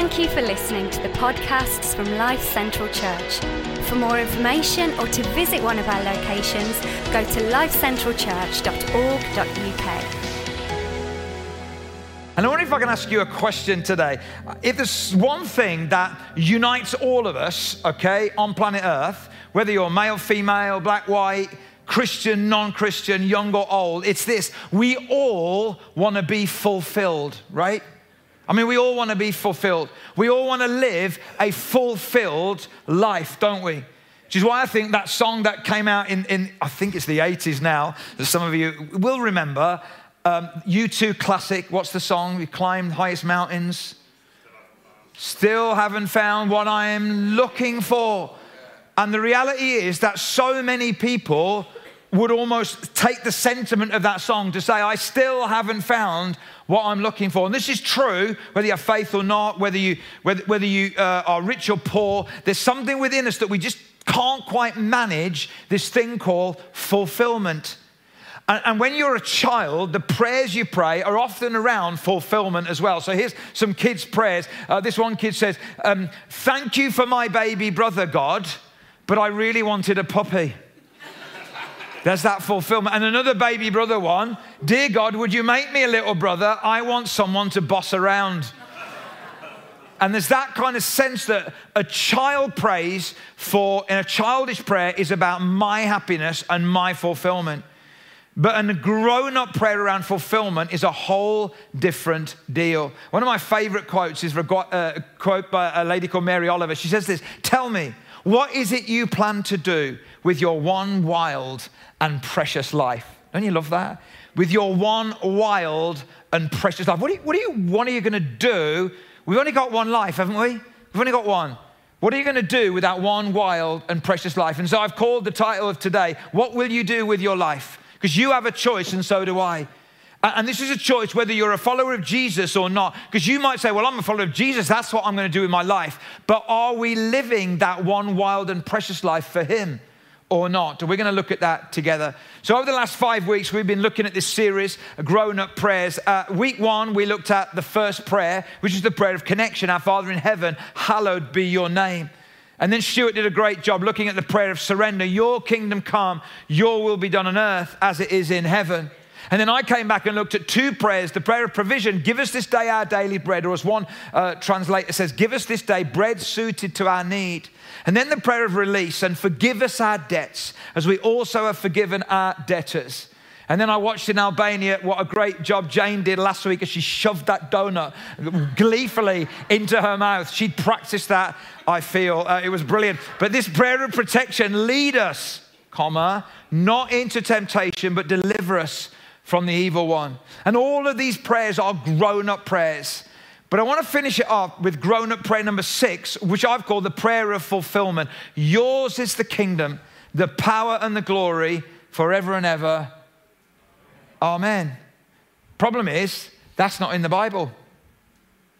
Thank you for listening to the podcasts from Life Central Church. For more information or to visit one of our locations, go to lifecentralchurch.org.uk. And I wonder if I can ask you a question today. If there's one thing that unites all of us, okay, on planet Earth, whether you're male, female, black, white, Christian, non Christian, young or old, it's this we all want to be fulfilled, right? I mean, we all want to be fulfilled. We all want to live a fulfilled life, don't we? Which is why I think that song that came out in, in I think it's the 80s now, that some of you will remember, um, U2 classic. What's the song? We climbed highest mountains. Still haven't found what I am looking for. And the reality is that so many people would almost take the sentiment of that song to say, I still haven't found what I'm looking for. And this is true, whether you have faith or not, whether you, whether, whether you uh, are rich or poor, there's something within us that we just can't quite manage this thing called fulfillment. And, and when you're a child, the prayers you pray are often around fulfillment as well. So here's some kids' prayers. Uh, this one kid says, um, Thank you for my baby brother, God, but I really wanted a puppy. There's that fulfillment. And another baby brother one Dear God, would you make me a little brother? I want someone to boss around. And there's that kind of sense that a child prays for, in a childish prayer, is about my happiness and my fulfillment. But a grown up prayer around fulfillment is a whole different deal. One of my favorite quotes is a uh, quote by a lady called Mary Oliver. She says this Tell me, what is it you plan to do with your one wild and precious life. Don't you love that? With your one wild and precious life. What, do you, what, do you, what are you going to do? We've only got one life, haven't we? We've only got one. What are you going to do with that one wild and precious life? And so I've called the title of today, What Will You Do with Your Life? Because you have a choice, and so do I. And this is a choice whether you're a follower of Jesus or not. Because you might say, Well, I'm a follower of Jesus, that's what I'm going to do in my life. But are we living that one wild and precious life for Him? or not. We're going to look at that together. So, over the last five weeks, we've been looking at this series, Grown Up Prayers. Uh, week one, we looked at the first prayer, which is the prayer of connection Our Father in heaven, hallowed be your name. And then Stuart did a great job looking at the prayer of surrender Your kingdom come, your will be done on earth as it is in heaven. And then I came back and looked at two prayers the prayer of provision, give us this day our daily bread, or as one uh, translator says, give us this day bread suited to our need. And then the prayer of release and forgive us our debts as we also have forgiven our debtors. And then I watched in Albania what a great job Jane did last week as she shoved that donut gleefully into her mouth. She'd practiced that, I feel. Uh, it was brilliant. But this prayer of protection, lead us, comma, not into temptation, but deliver us from the evil one. And all of these prayers are grown up prayers. But I want to finish it off with grown up prayer number six, which I've called the prayer of fulfillment. Yours is the kingdom, the power, and the glory forever and ever. Amen. Problem is, that's not in the Bible.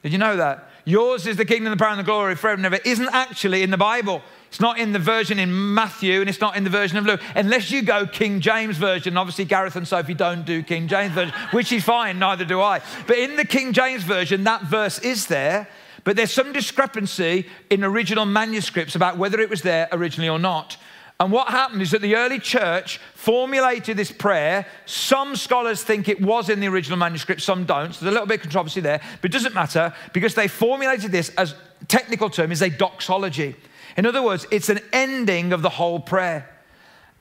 Did you know that? Yours is the kingdom, the power, and the glory forever and ever isn't actually in the Bible. It's not in the version in Matthew and it's not in the version of Luke. Unless you go King James Version. Obviously, Gareth and Sophie don't do King James Version, which is fine, neither do I. But in the King James Version, that verse is there, but there's some discrepancy in original manuscripts about whether it was there originally or not. And what happened is that the early church formulated this prayer. Some scholars think it was in the original manuscript, some don't. So there's a little bit of controversy there, but it doesn't matter because they formulated this as technical term is a doxology. In other words, it's an ending of the whole prayer.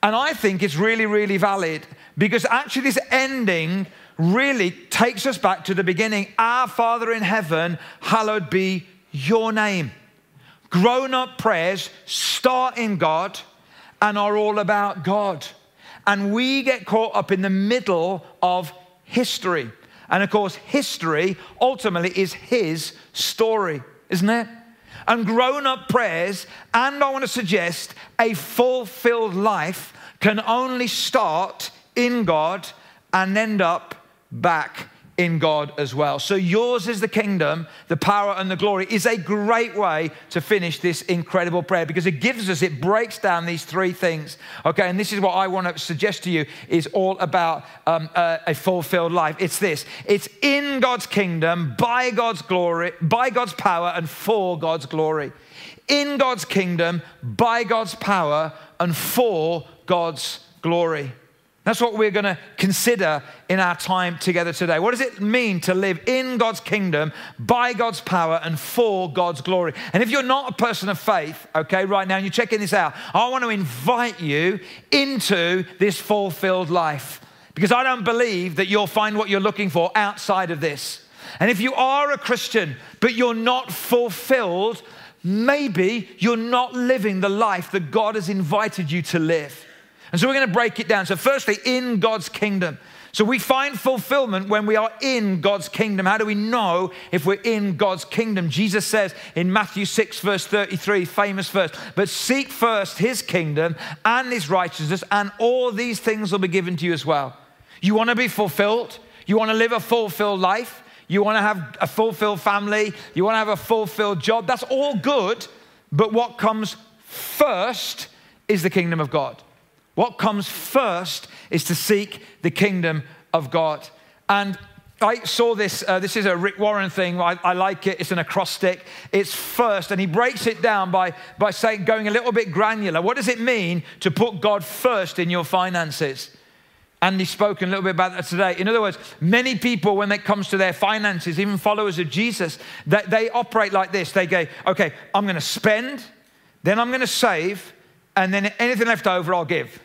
And I think it's really, really valid because actually, this ending really takes us back to the beginning. Our Father in heaven, hallowed be your name. Grown up prayers start in God and are all about God. And we get caught up in the middle of history. And of course, history ultimately is His story, isn't it? And grown up prayers, and I want to suggest a fulfilled life can only start in God and end up back in God as well. So yours is the kingdom, the power and the glory is a great way to finish this incredible prayer because it gives us, it breaks down these three things. Okay, and this is what I want to suggest to you is all about um, a, a fulfilled life. It's this it's in God's kingdom, by God's glory, by God's power, and for God's glory. In God's kingdom, by God's power, and for God's glory. That's what we're going to consider in our time together today. What does it mean to live in God's kingdom by God's power and for God's glory? And if you're not a person of faith, okay, right now, and you're checking this out, I want to invite you into this fulfilled life because I don't believe that you'll find what you're looking for outside of this. And if you are a Christian, but you're not fulfilled, maybe you're not living the life that God has invited you to live. And so we're going to break it down. So, firstly, in God's kingdom. So, we find fulfillment when we are in God's kingdom. How do we know if we're in God's kingdom? Jesus says in Matthew 6, verse 33, famous verse, but seek first his kingdom and his righteousness, and all these things will be given to you as well. You want to be fulfilled? You want to live a fulfilled life? You want to have a fulfilled family? You want to have a fulfilled job? That's all good, but what comes first is the kingdom of God. What comes first is to seek the kingdom of God. And I saw this. Uh, this is a Rick Warren thing. I, I, like it. It's an acrostic. It's first, and he breaks it down by, by saying, going a little bit granular. What does it mean to put God first in your finances? And he's spoken a little bit about that today. In other words, many people, when it comes to their finances, even followers of Jesus, that they operate like this. They go, okay, I'm going to spend, then I'm going to save, and then anything left over, I'll give.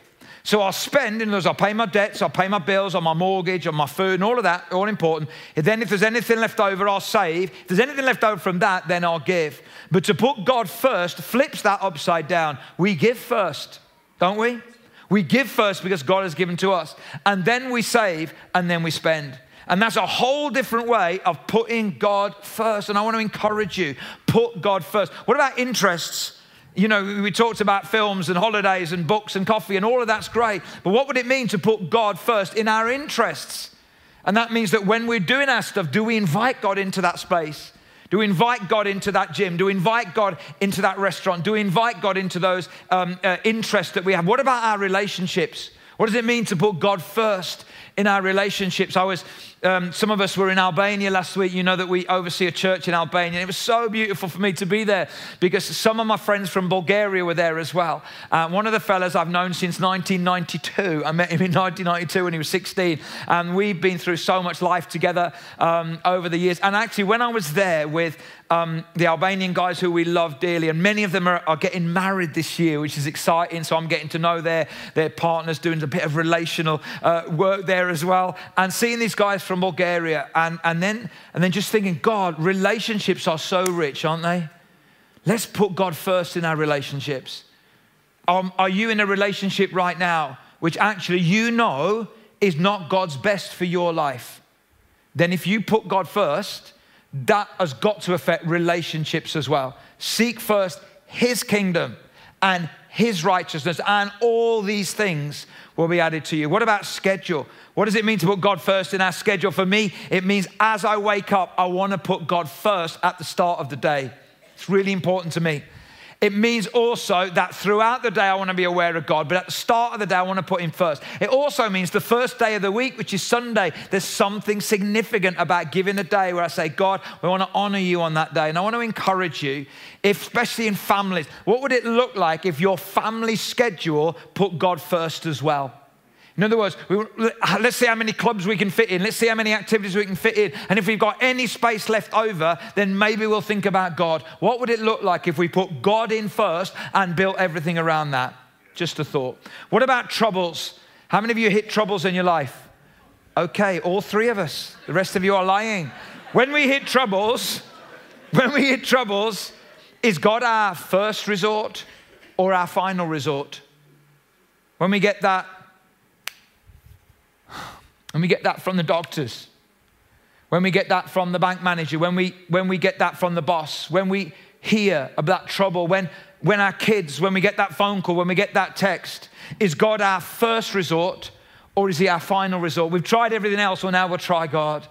So I'll spend, in other words, I'll pay my debts, I'll pay my bills, on my mortgage, on my food, and all of that, all important. And then if there's anything left over, I'll save. If there's anything left over from that, then I'll give. But to put God first flips that upside down. We give first, don't we? We give first because God has given to us. And then we save, and then we spend. And that's a whole different way of putting God first. And I want to encourage you put God first. What about interests? You know, we talked about films and holidays and books and coffee, and all of that's great. But what would it mean to put God first in our interests? And that means that when we're doing our stuff, do we invite God into that space? Do we invite God into that gym? Do we invite God into that restaurant? Do we invite God into those um, uh, interests that we have? What about our relationships? What does it mean to put God first in our relationships? I was um, some of us were in Albania last week. You know that we oversee a church in Albania. It was so beautiful for me to be there because some of my friends from Bulgaria were there as well. Uh, one of the fellas I've known since 1992. I met him in 1992 when he was 16. And we've been through so much life together um, over the years. And actually, when I was there with um, the Albanian guys who we love dearly, and many of them are, are, getting married this year, which is exciting. So I'm getting to know their, their partners, doing a bit of relational uh, work there as well. And seeing these guys from Bulgaria, and, and, then, and then just thinking, God, relationships are so rich, aren't they? Let's put God first in our relationships. Um, are you in a relationship right now which actually you know is not God's best for your life? Then, if you put God first, that has got to affect relationships as well. Seek first His kingdom and His righteousness, and all these things will be added to you. What about schedule? What does it mean to put God first in our schedule? For me, it means as I wake up, I want to put God first at the start of the day. It's really important to me. It means also that throughout the day, I want to be aware of God, but at the start of the day, I want to put Him first. It also means the first day of the week, which is Sunday, there's something significant about giving a day where I say, God, we want to honor you on that day. And I want to encourage you, especially in families, what would it look like if your family schedule put God first as well? In other words, we, let's see how many clubs we can fit in. Let's see how many activities we can fit in. And if we've got any space left over, then maybe we'll think about God. What would it look like if we put God in first and built everything around that? Just a thought. What about troubles? How many of you hit troubles in your life? Okay, all three of us. The rest of you are lying. When we hit troubles, when we hit troubles, is God our first resort or our final resort? When we get that and we get that from the doctors, when we get that from the bank manager, when we, when we get that from the boss, when we hear about trouble, when, when our kids, when we get that phone call, when we get that text, is God our first resort or is He our final resort? We've tried everything else, well, now we'll try God.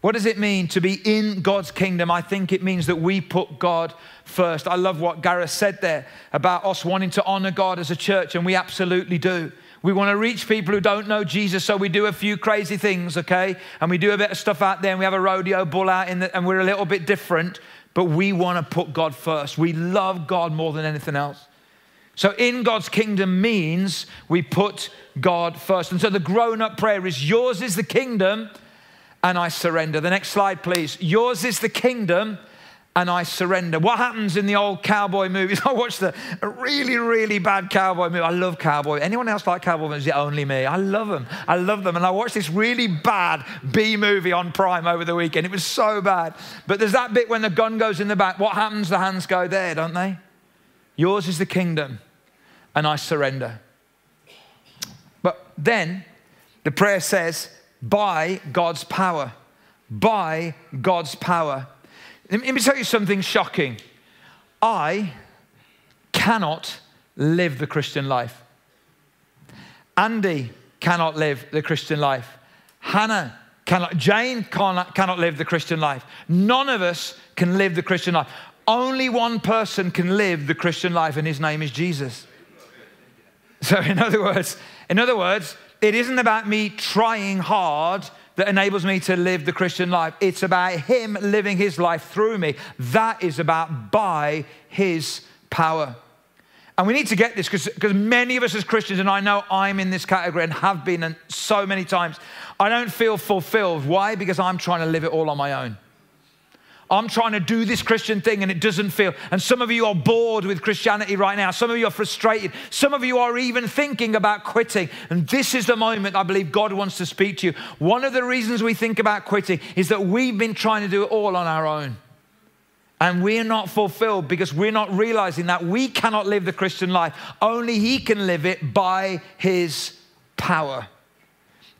What does it mean to be in God's kingdom? I think it means that we put God first. I love what Gareth said there about us wanting to honor God as a church, and we absolutely do. We want to reach people who don't know Jesus, so we do a few crazy things, okay? And we do a bit of stuff out there, and we have a rodeo bull out, in the, and we're a little bit different, but we want to put God first. We love God more than anything else. So, in God's kingdom means we put God first. And so, the grown up prayer is Yours is the kingdom, and I surrender. The next slide, please. Yours is the kingdom, and I surrender. What happens in the old cowboy movies? I watched a, a really, really bad cowboy movie. I love cowboy. Anyone else like cowboy movies? Is it only me? I love them. I love them. And I watched this really bad B movie on Prime over the weekend. It was so bad. But there's that bit when the gun goes in the back. What happens? The hands go there, don't they? Yours is the kingdom, and I surrender. But then the prayer says, by God's power. By God's power. Let me tell you something shocking. I cannot live the Christian life. Andy cannot live the Christian life. Hannah cannot, Jane cannot, cannot live the Christian life. None of us can live the Christian life. Only one person can live the Christian life, and his name is Jesus. So, in other words, in other words, it isn't about me trying hard that enables me to live the Christian life. It's about Him living His life through me. That is about by His power. And we need to get this because many of us as Christians, and I know I'm in this category and have been and so many times, I don't feel fulfilled. Why? Because I'm trying to live it all on my own. I'm trying to do this Christian thing and it doesn't feel. And some of you are bored with Christianity right now. Some of you are frustrated. Some of you are even thinking about quitting. And this is the moment I believe God wants to speak to you. One of the reasons we think about quitting is that we've been trying to do it all on our own. And we're not fulfilled because we're not realizing that we cannot live the Christian life. Only He can live it by His power.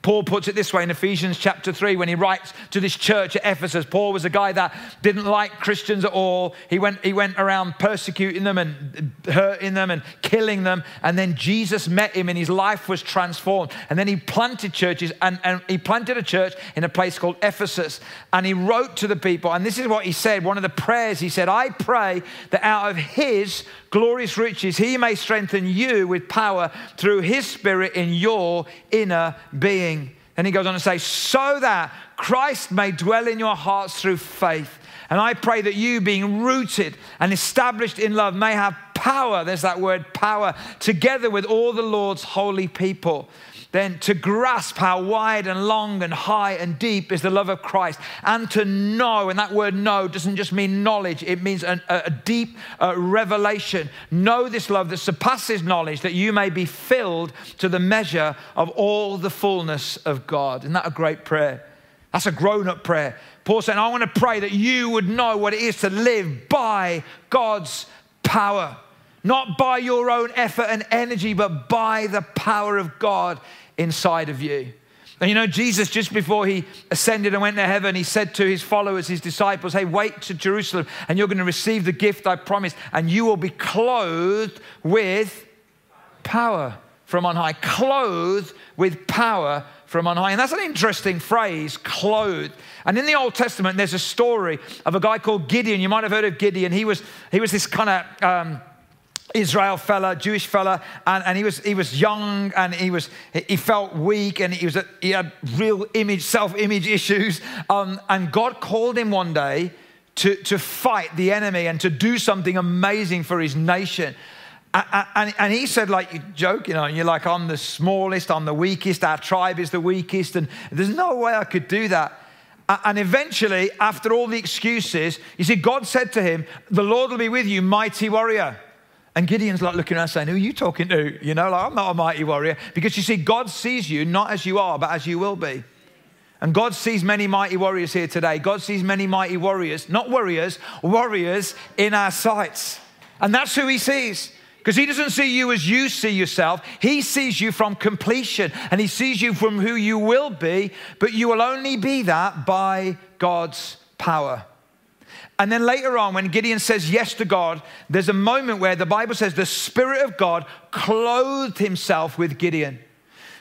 Paul puts it this way in Ephesians chapter 3 when he writes to this church at Ephesus. Paul was a guy that didn't like Christians at all. He went, he went around persecuting them and hurting them and killing them. And then Jesus met him and his life was transformed. And then he planted churches and, and he planted a church in a place called Ephesus. And he wrote to the people. And this is what he said one of the prayers he said, I pray that out of his glorious riches, he may strengthen you with power through his spirit in your inner being. And he goes on to say, so that Christ may dwell in your hearts through faith. And I pray that you, being rooted and established in love, may have power. There's that word power, together with all the Lord's holy people then to grasp how wide and long and high and deep is the love of Christ, and to know, and that word know doesn't just mean knowledge, it means a, a deep uh, revelation. Know this love that surpasses knowledge, that you may be filled to the measure of all the fullness of God. Isn't that a great prayer? That's a grown up prayer. Paul saying, I want to pray that you would know what it is to live by God's power not by your own effort and energy, but by the power of God inside of you. And you know, Jesus, just before he ascended and went to heaven, he said to his followers, his disciples, Hey, wait to Jerusalem, and you're going to receive the gift I promised, and you will be clothed with power from on high. Clothed with power from on high. And that's an interesting phrase, clothed. And in the Old Testament, there's a story of a guy called Gideon. You might have heard of Gideon. He was, he was this kind of. Um, Israel fella, Jewish fella, and, and he was he was young and he was he felt weak and he was a, he had real image self-image issues. Um, and God called him one day to, to fight the enemy and to do something amazing for his nation. And, and, and he said, like, you joke, you know, you're like, I'm the smallest, I'm the weakest, our tribe is the weakest, and there's no way I could do that. And eventually, after all the excuses, you see, God said to him, The Lord will be with you, mighty warrior. And Gideon's like looking around saying, Who are you talking to? You know, like, I'm not a mighty warrior. Because you see, God sees you not as you are, but as you will be. And God sees many mighty warriors here today. God sees many mighty warriors, not warriors, warriors in our sites. And that's who He sees. Because He doesn't see you as you see yourself. He sees you from completion and He sees you from who you will be, but you will only be that by God's power. And then later on, when Gideon says yes to God, there's a moment where the Bible says the Spirit of God clothed himself with Gideon.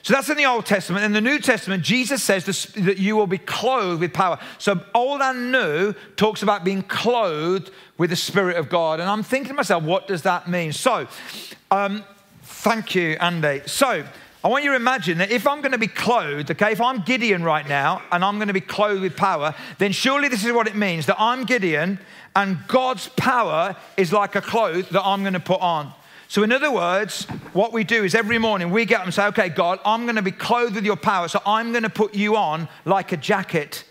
So that's in the Old Testament. In the New Testament, Jesus says that you will be clothed with power. So old and new talks about being clothed with the Spirit of God. And I'm thinking to myself, what does that mean? So, um, thank you, Andy. So, I want you to imagine that if I'm going to be clothed, okay, if I'm Gideon right now and I'm going to be clothed with power, then surely this is what it means that I'm Gideon and God's power is like a cloth that I'm going to put on. So, in other words, what we do is every morning we get up and say, Okay, God, I'm going to be clothed with your power, so I'm going to put you on like a jacket.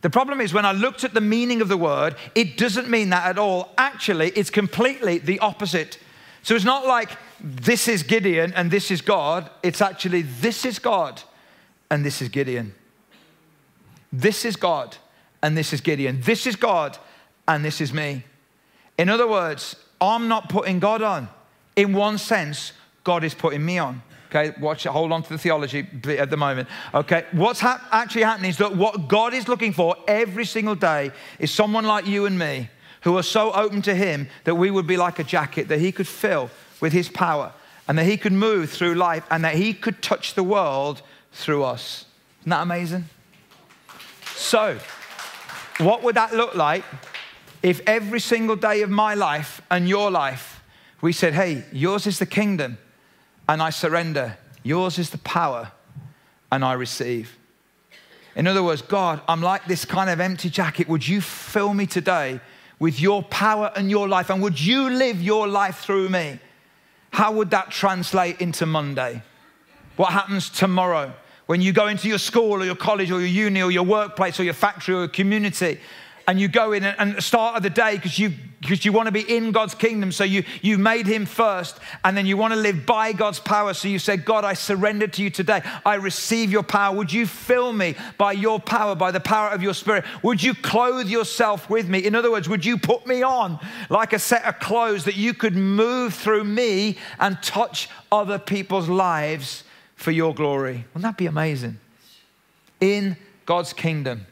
The problem is when I looked at the meaning of the word, it doesn't mean that at all. Actually, it's completely the opposite. So it's not like this is Gideon and this is God. It's actually this is God and this is Gideon. This is God and this is Gideon. This is God and this is me. In other words, I'm not putting God on. In one sense, God is putting me on. Okay, watch it, hold on to the theology at the moment. Okay, what's ha- actually happening is that what God is looking for every single day is someone like you and me who are so open to Him that we would be like a jacket that He could fill with His power and that He could move through life and that He could touch the world through us. Isn't that amazing? So, what would that look like if every single day of my life and your life we said, Hey, yours is the kingdom and I surrender, yours is the power and I receive? In other words, God, I'm like this kind of empty jacket. Would you fill me today with your power and your life? And would you live your life through me? How would that translate into Monday? What happens tomorrow when you go into your school or your college or your uni or your workplace or your factory or your community and you go in and, start of the day because you because you want to be in God's kingdom. So you you made him first, and then you want to live by God's power. So you say, God, I surrender to you today. I receive your power. Would you fill me by your power, by the power of your spirit? Would you clothe yourself with me? In other words, would you put me on like a set of clothes that you could move through me and touch other people's lives for your glory? Wouldn't that be amazing? In God's kingdom,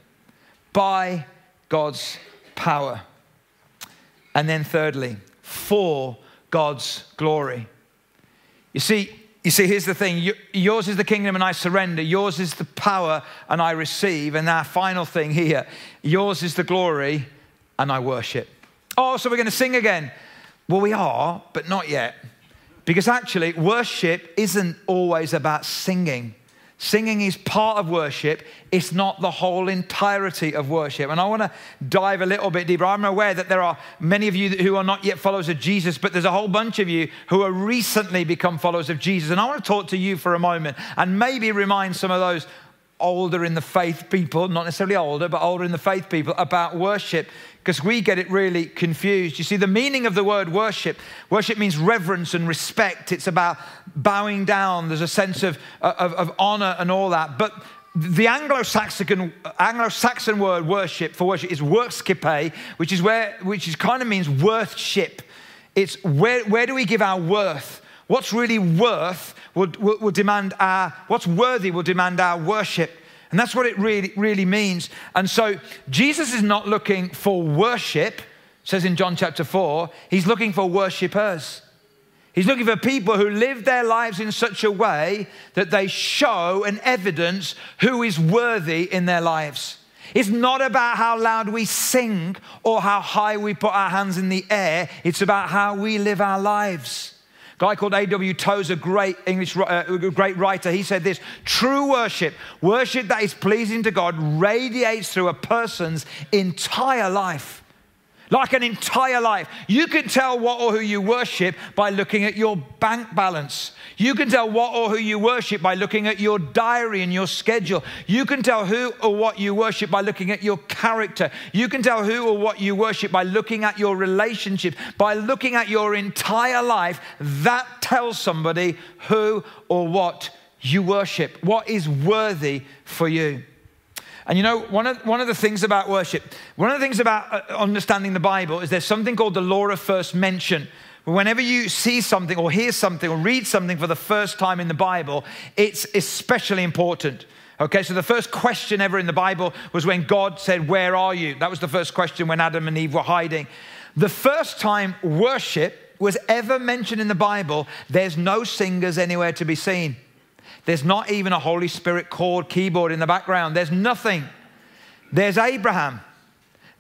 by God's power. And then thirdly, for God's glory. You see, you see, here's the thing yours is the kingdom and I surrender. Yours is the power and I receive. And our final thing here yours is the glory and I worship. Oh, so we're going to sing again. Well, we are, but not yet. Because actually, worship isn't always about singing. Singing is part of worship, it's not the whole entirety of worship. And I want to dive a little bit deeper. I'm aware that there are many of you who are not yet followers of Jesus, but there's a whole bunch of you who are recently become followers of Jesus. And I want to talk to you for a moment and maybe remind some of those older in the faith people, not necessarily older, but older in the faith people, about worship because we get it really confused. You see, the meaning of the word worship, worship means reverence and respect. It's about bowing down. There's a sense of, of, of honor and all that. But the Anglo-Saxon, Anglo-Saxon word worship for worship is worskipe, which is where, which is kind of means worthship. It's where, where do we give our worth? What's really worth will, will, will demand our, what's worthy will demand our worship. And that's what it really, really means. And so Jesus is not looking for worship, says in John chapter 4, he's looking for worshippers. He's looking for people who live their lives in such a way that they show and evidence who is worthy in their lives. It's not about how loud we sing or how high we put our hands in the air. It's about how we live our lives guy called A.W. Tozer, great English, uh, great writer, he said this true worship, worship that is pleasing to God, radiates through a person's entire life like an entire life. You can tell what or who you worship by looking at your bank balance. You can tell what or who you worship by looking at your diary and your schedule. You can tell who or what you worship by looking at your character. You can tell who or what you worship by looking at your relationship, by looking at your entire life. That tells somebody who or what you worship, what is worthy for you. And you know, one of, one of the things about worship, one of the things about uh, understanding the Bible is there's something called the law of first mention. Whenever you see something or hear something or read something for the first time in the Bible, it's especially important. Okay, so the first question ever in the Bible was when God said, Where are you? That was the first question when Adam and Eve were hiding. The first time worship was ever mentioned in the Bible, there's no singers anywhere to be seen. There's not even a Holy Spirit chord keyboard in the background. There's nothing. There's Abraham.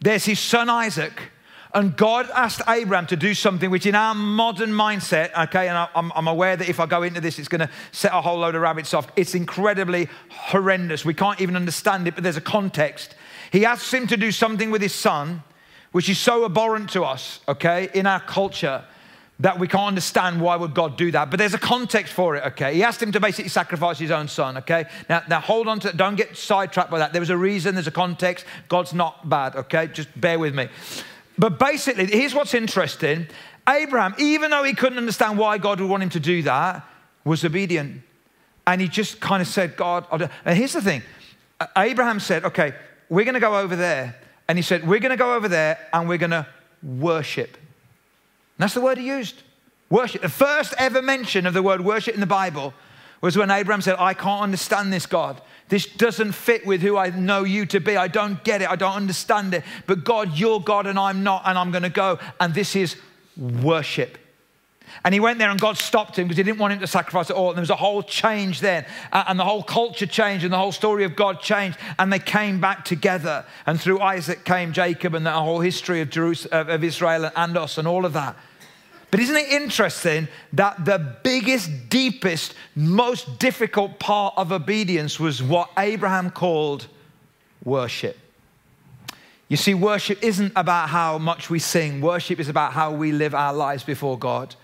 There's his son Isaac. And God asked Abraham to do something which, in our modern mindset, okay, and I'm, I'm aware that if I go into this, it's going to set a whole load of rabbits off. It's incredibly horrendous. We can't even understand it, but there's a context. He asks him to do something with his son, which is so abhorrent to us, okay, in our culture that we can't understand why would God do that. But there's a context for it, okay? He asked him to basically sacrifice his own son, okay? Now, now hold on to don't get sidetracked by that. There was a reason, there's a context. God's not bad, okay? Just bear with me. But basically, here's what's interesting. Abraham, even though he couldn't understand why God would want him to do that, was obedient. And he just kind of said, God, and here's the thing. Abraham said, okay, we're going to go over there. And he said, we're going to go over there and we're going to worship. That's the word he used worship. The first ever mention of the word worship in the Bible was when Abraham said, I can't understand this, God. This doesn't fit with who I know you to be. I don't get it. I don't understand it. But God, you're God and I'm not, and I'm going to go. And this is worship. And he went there and God stopped him because he didn't want him to sacrifice at all. And there was a whole change then. And the whole culture changed and the whole story of God changed. And they came back together. And through Isaac came Jacob and the whole history of, Jerusalem, of Israel and us and all of that. But isn't it interesting that the biggest, deepest, most difficult part of obedience was what Abraham called worship? You see, worship isn't about how much we sing, worship is about how we live our lives before God.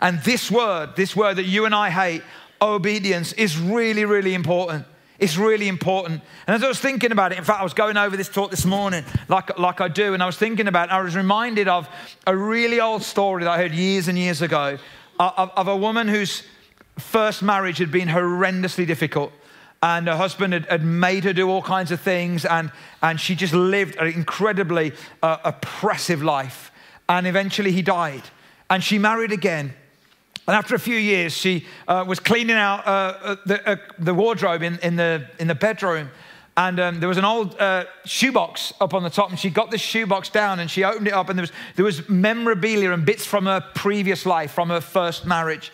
And this word, this word that you and I hate, obedience, is really, really important. It's really important. And as I was thinking about it, in fact, I was going over this talk this morning, like, like I do, and I was thinking about it, I was reminded of a really old story that I heard years and years ago of, of a woman whose first marriage had been horrendously difficult. And her husband had, had made her do all kinds of things, and, and she just lived an incredibly uh, oppressive life. And eventually he died. And she married again. And after a few years, she uh, was cleaning out uh, uh, the, uh, the, wardrobe in, in, the, in the bedroom. And um, there was an old uh, shoebox up on the top, and she got this shoebox down and she opened it up, and there was, there was memorabilia and bits from her previous life, from her first marriage.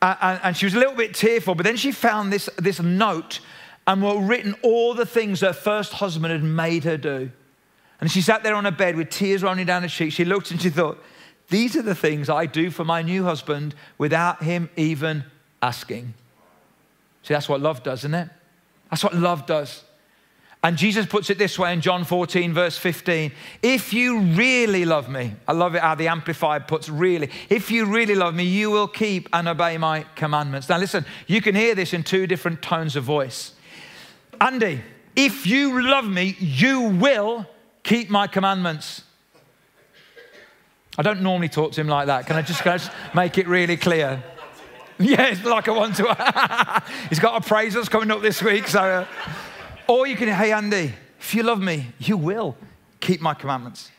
and, and she was a little bit tearful, but then she found this, this note and were written all the things her first husband had made her do. And she sat there on her bed with tears running down her cheeks. She looked and she thought, these are the things I do for my new husband without him even asking. See, that's what love does, isn't it? That's what love does. And Jesus puts it this way in John 14, verse 15. If you really love me, I love it how the Amplified puts really. If you really love me, you will keep and obey my commandments. Now, listen, you can hear this in two different tones of voice. Andy, if you love me, you will keep my commandments. I don't normally talk to him like that. Can I just, can I just make it really clear? Yeah, like I want to. He's got appraisals coming up this week. So, uh, or you can, hey, Andy, if you love me, you will keep my commandments.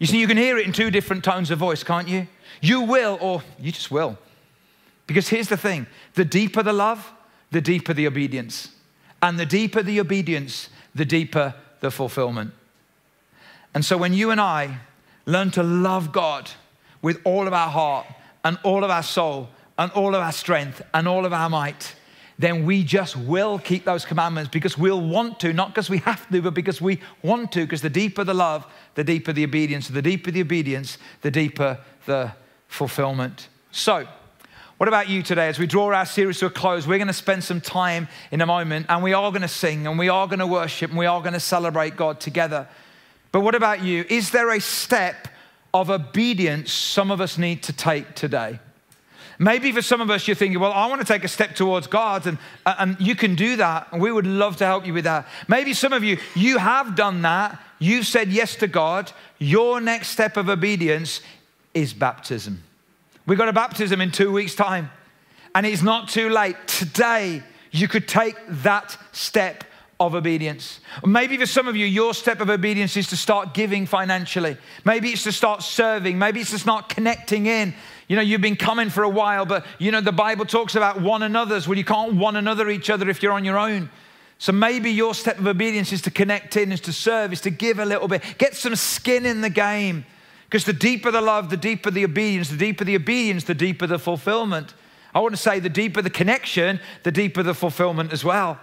You see, you can hear it in two different tones of voice, can't you? You will, or you just will. Because here's the thing the deeper the love, the deeper the obedience. And the deeper the obedience, the deeper the fulfillment. And so when you and I learn to love God with all of our heart and all of our soul and all of our strength and all of our might, then we just will keep those commandments because we'll want to, not because we have to, but because we want to. Because the deeper the love, the deeper the obedience. The deeper the obedience, the deeper the fulfillment. So, what about you today? As we draw our series to a close, we're going to spend some time in a moment and we are going to sing and we are going to worship and we are going to celebrate God together. But what about you? Is there a step of obedience some of us need to take today? Maybe for some of us, you're thinking, well, I want to take a step towards God, and, uh, and you can do that, and we would love to help you with that. Maybe some of you, you have done that. You've said yes to God. Your next step of obedience is baptism. We've got a baptism in two weeks' time, and it's not too late. Today, you could take that step of obedience. maybe for some of you, your step of obedience is to start giving financially. Maybe it's to start serving. Maybe it's to start connecting in. You know, you've been coming for a while, but you know, the Bible talks about one another's. Well, you can't one another each other if you're on your own. So maybe your step of obedience is to connect in, is to serve, is to give a little bit. Get some skin in the game. Because the deeper the love, the deeper the obedience, the deeper the obedience, the deeper the fulfillment. I want to say the deeper the connection, the deeper the fulfillment as well.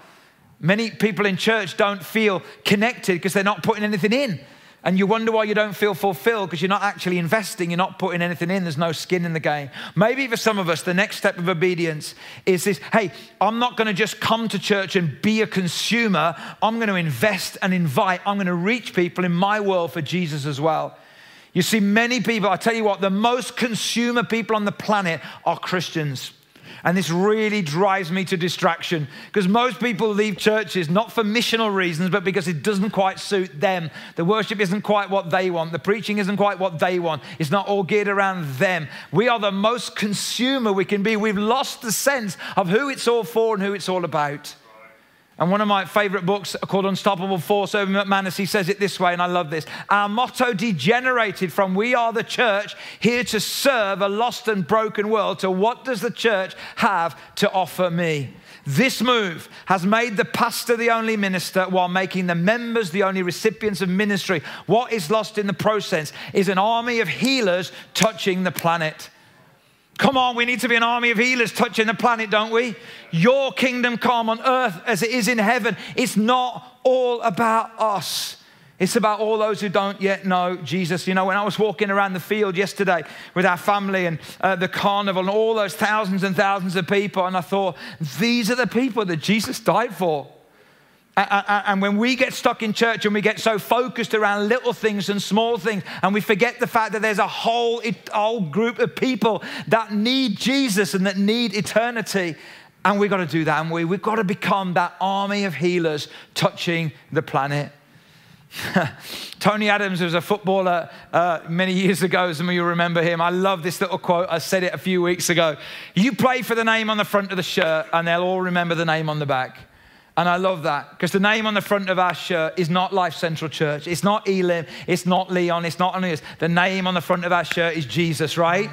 Many people in church don't feel connected because they're not putting anything in. And you wonder why you don't feel fulfilled because you're not actually investing, you're not putting anything in, there's no skin in the game. Maybe for some of us, the next step of obedience is this hey, I'm not going to just come to church and be a consumer, I'm going to invest and invite, I'm going to reach people in my world for Jesus as well. You see, many people, I tell you what, the most consumer people on the planet are Christians. And this really drives me to distraction because most people leave churches not for missional reasons, but because it doesn't quite suit them. The worship isn't quite what they want, the preaching isn't quite what they want. It's not all geared around them. We are the most consumer we can be. We've lost the sense of who it's all for and who it's all about. And one of my favorite books called Unstoppable Force, Erwin McManus, he says it this way, and I love this. Our motto degenerated from we are the church, here to serve a lost and broken world, to what does the church have to offer me? This move has made the pastor the only minister while making the members the only recipients of ministry. What is lost in the process is an army of healers touching the planet. Come on, we need to be an army of healers touching the planet, don't we? Your kingdom come on earth as it is in heaven. It's not all about us. It's about all those who don't yet know Jesus. You know, when I was walking around the field yesterday with our family and uh, the carnival and all those thousands and thousands of people, and I thought, these are the people that Jesus died for. And when we get stuck in church and we get so focused around little things and small things, and we forget the fact that there's a whole, whole group of people that need Jesus and that need eternity, and we've got to do that, and we? We've got to become that army of healers touching the planet. Tony Adams was a footballer uh, many years ago. Some of you remember him. I love this little quote. I said it a few weeks ago. You play for the name on the front of the shirt, and they'll all remember the name on the back. And I love that because the name on the front of our shirt is not Life Central Church. It's not Elim. It's not Leon. It's not Aeneas. The name on the front of our shirt is Jesus, right?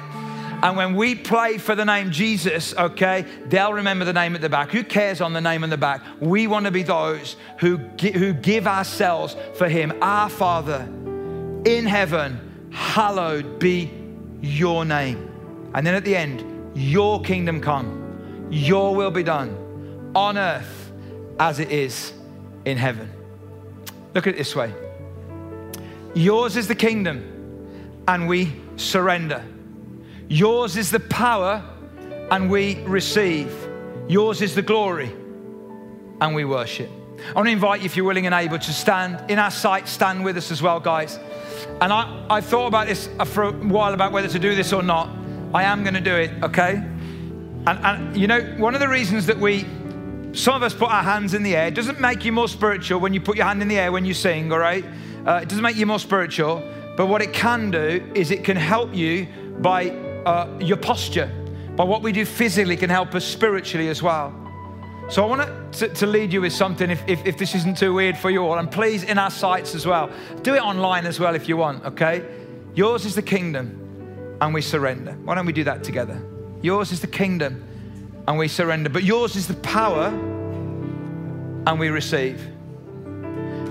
And when we play for the name Jesus, okay, they'll remember the name at the back. Who cares on the name on the back? We want to be those who, who give ourselves for Him. Our Father in heaven, hallowed be your name. And then at the end, your kingdom come, your will be done on earth as it is in heaven. Look at it this way Yours is the kingdom, and we surrender. Yours is the power, and we receive. Yours is the glory, and we worship. I want to invite you, if you're willing and able, to stand in our sight, stand with us as well, guys. And I, I thought about this for a while about whether to do this or not. I am going to do it, okay? And, and you know, one of the reasons that we some of us put our hands in the air. It doesn't make you more spiritual when you put your hand in the air when you sing, all right? Uh, it doesn't make you more spiritual. But what it can do is it can help you by uh, your posture. By what we do physically can help us spiritually as well. So I want to, to lead you with something if, if, if this isn't too weird for you all. And please, in our sites as well, do it online as well if you want, okay? Yours is the kingdom and we surrender. Why don't we do that together? Yours is the kingdom and we surrender. But yours is the power and we receive.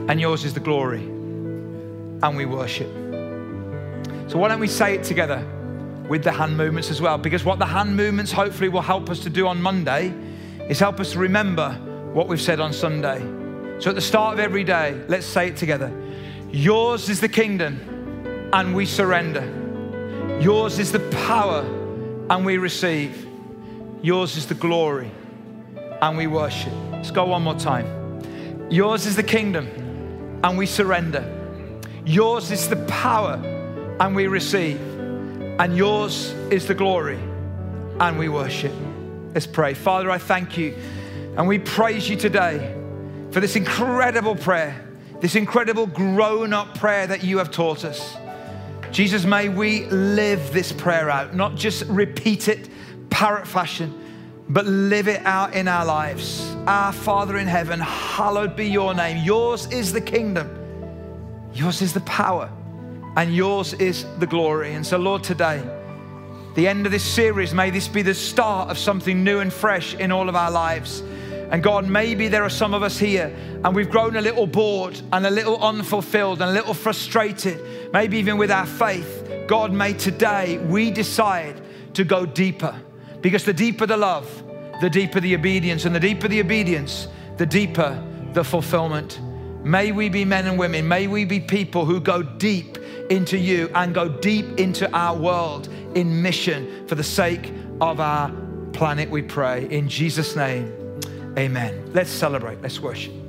And yours is the glory and we worship. So why don't we say it together with the hand movements as well? Because what the hand movements hopefully will help us to do on Monday is help us to remember what we've said on Sunday. So at the start of every day, let's say it together. Yours is the kingdom and we surrender. Yours is the power and we receive. Yours is the glory, and we worship. Let's go one more time. Yours is the kingdom, and we surrender. Yours is the power, and we receive. And yours is the glory, and we worship. Let's pray. Father, I thank you, and we praise you today for this incredible prayer, this incredible grown up prayer that you have taught us. Jesus, may we live this prayer out, not just repeat it parrot fashion, but live it out in our lives. Our Father in heaven, hallowed be your name. Yours is the kingdom, yours is the power, and yours is the glory. And so, Lord, today, the end of this series, may this be the start of something new and fresh in all of our lives. And God, maybe there are some of us here and we've grown a little bored and a little unfulfilled and a little frustrated, maybe even with our faith. God, may today we decide to go deeper Because the deeper the love, the deeper the obedience, and the deeper the obedience, the deeper the fulfillment. May we be men and women, may we be people who go deep into you and go deep into our world in mission for the sake of our planet, we pray. In Jesus' name, amen. Let's celebrate, let's worship.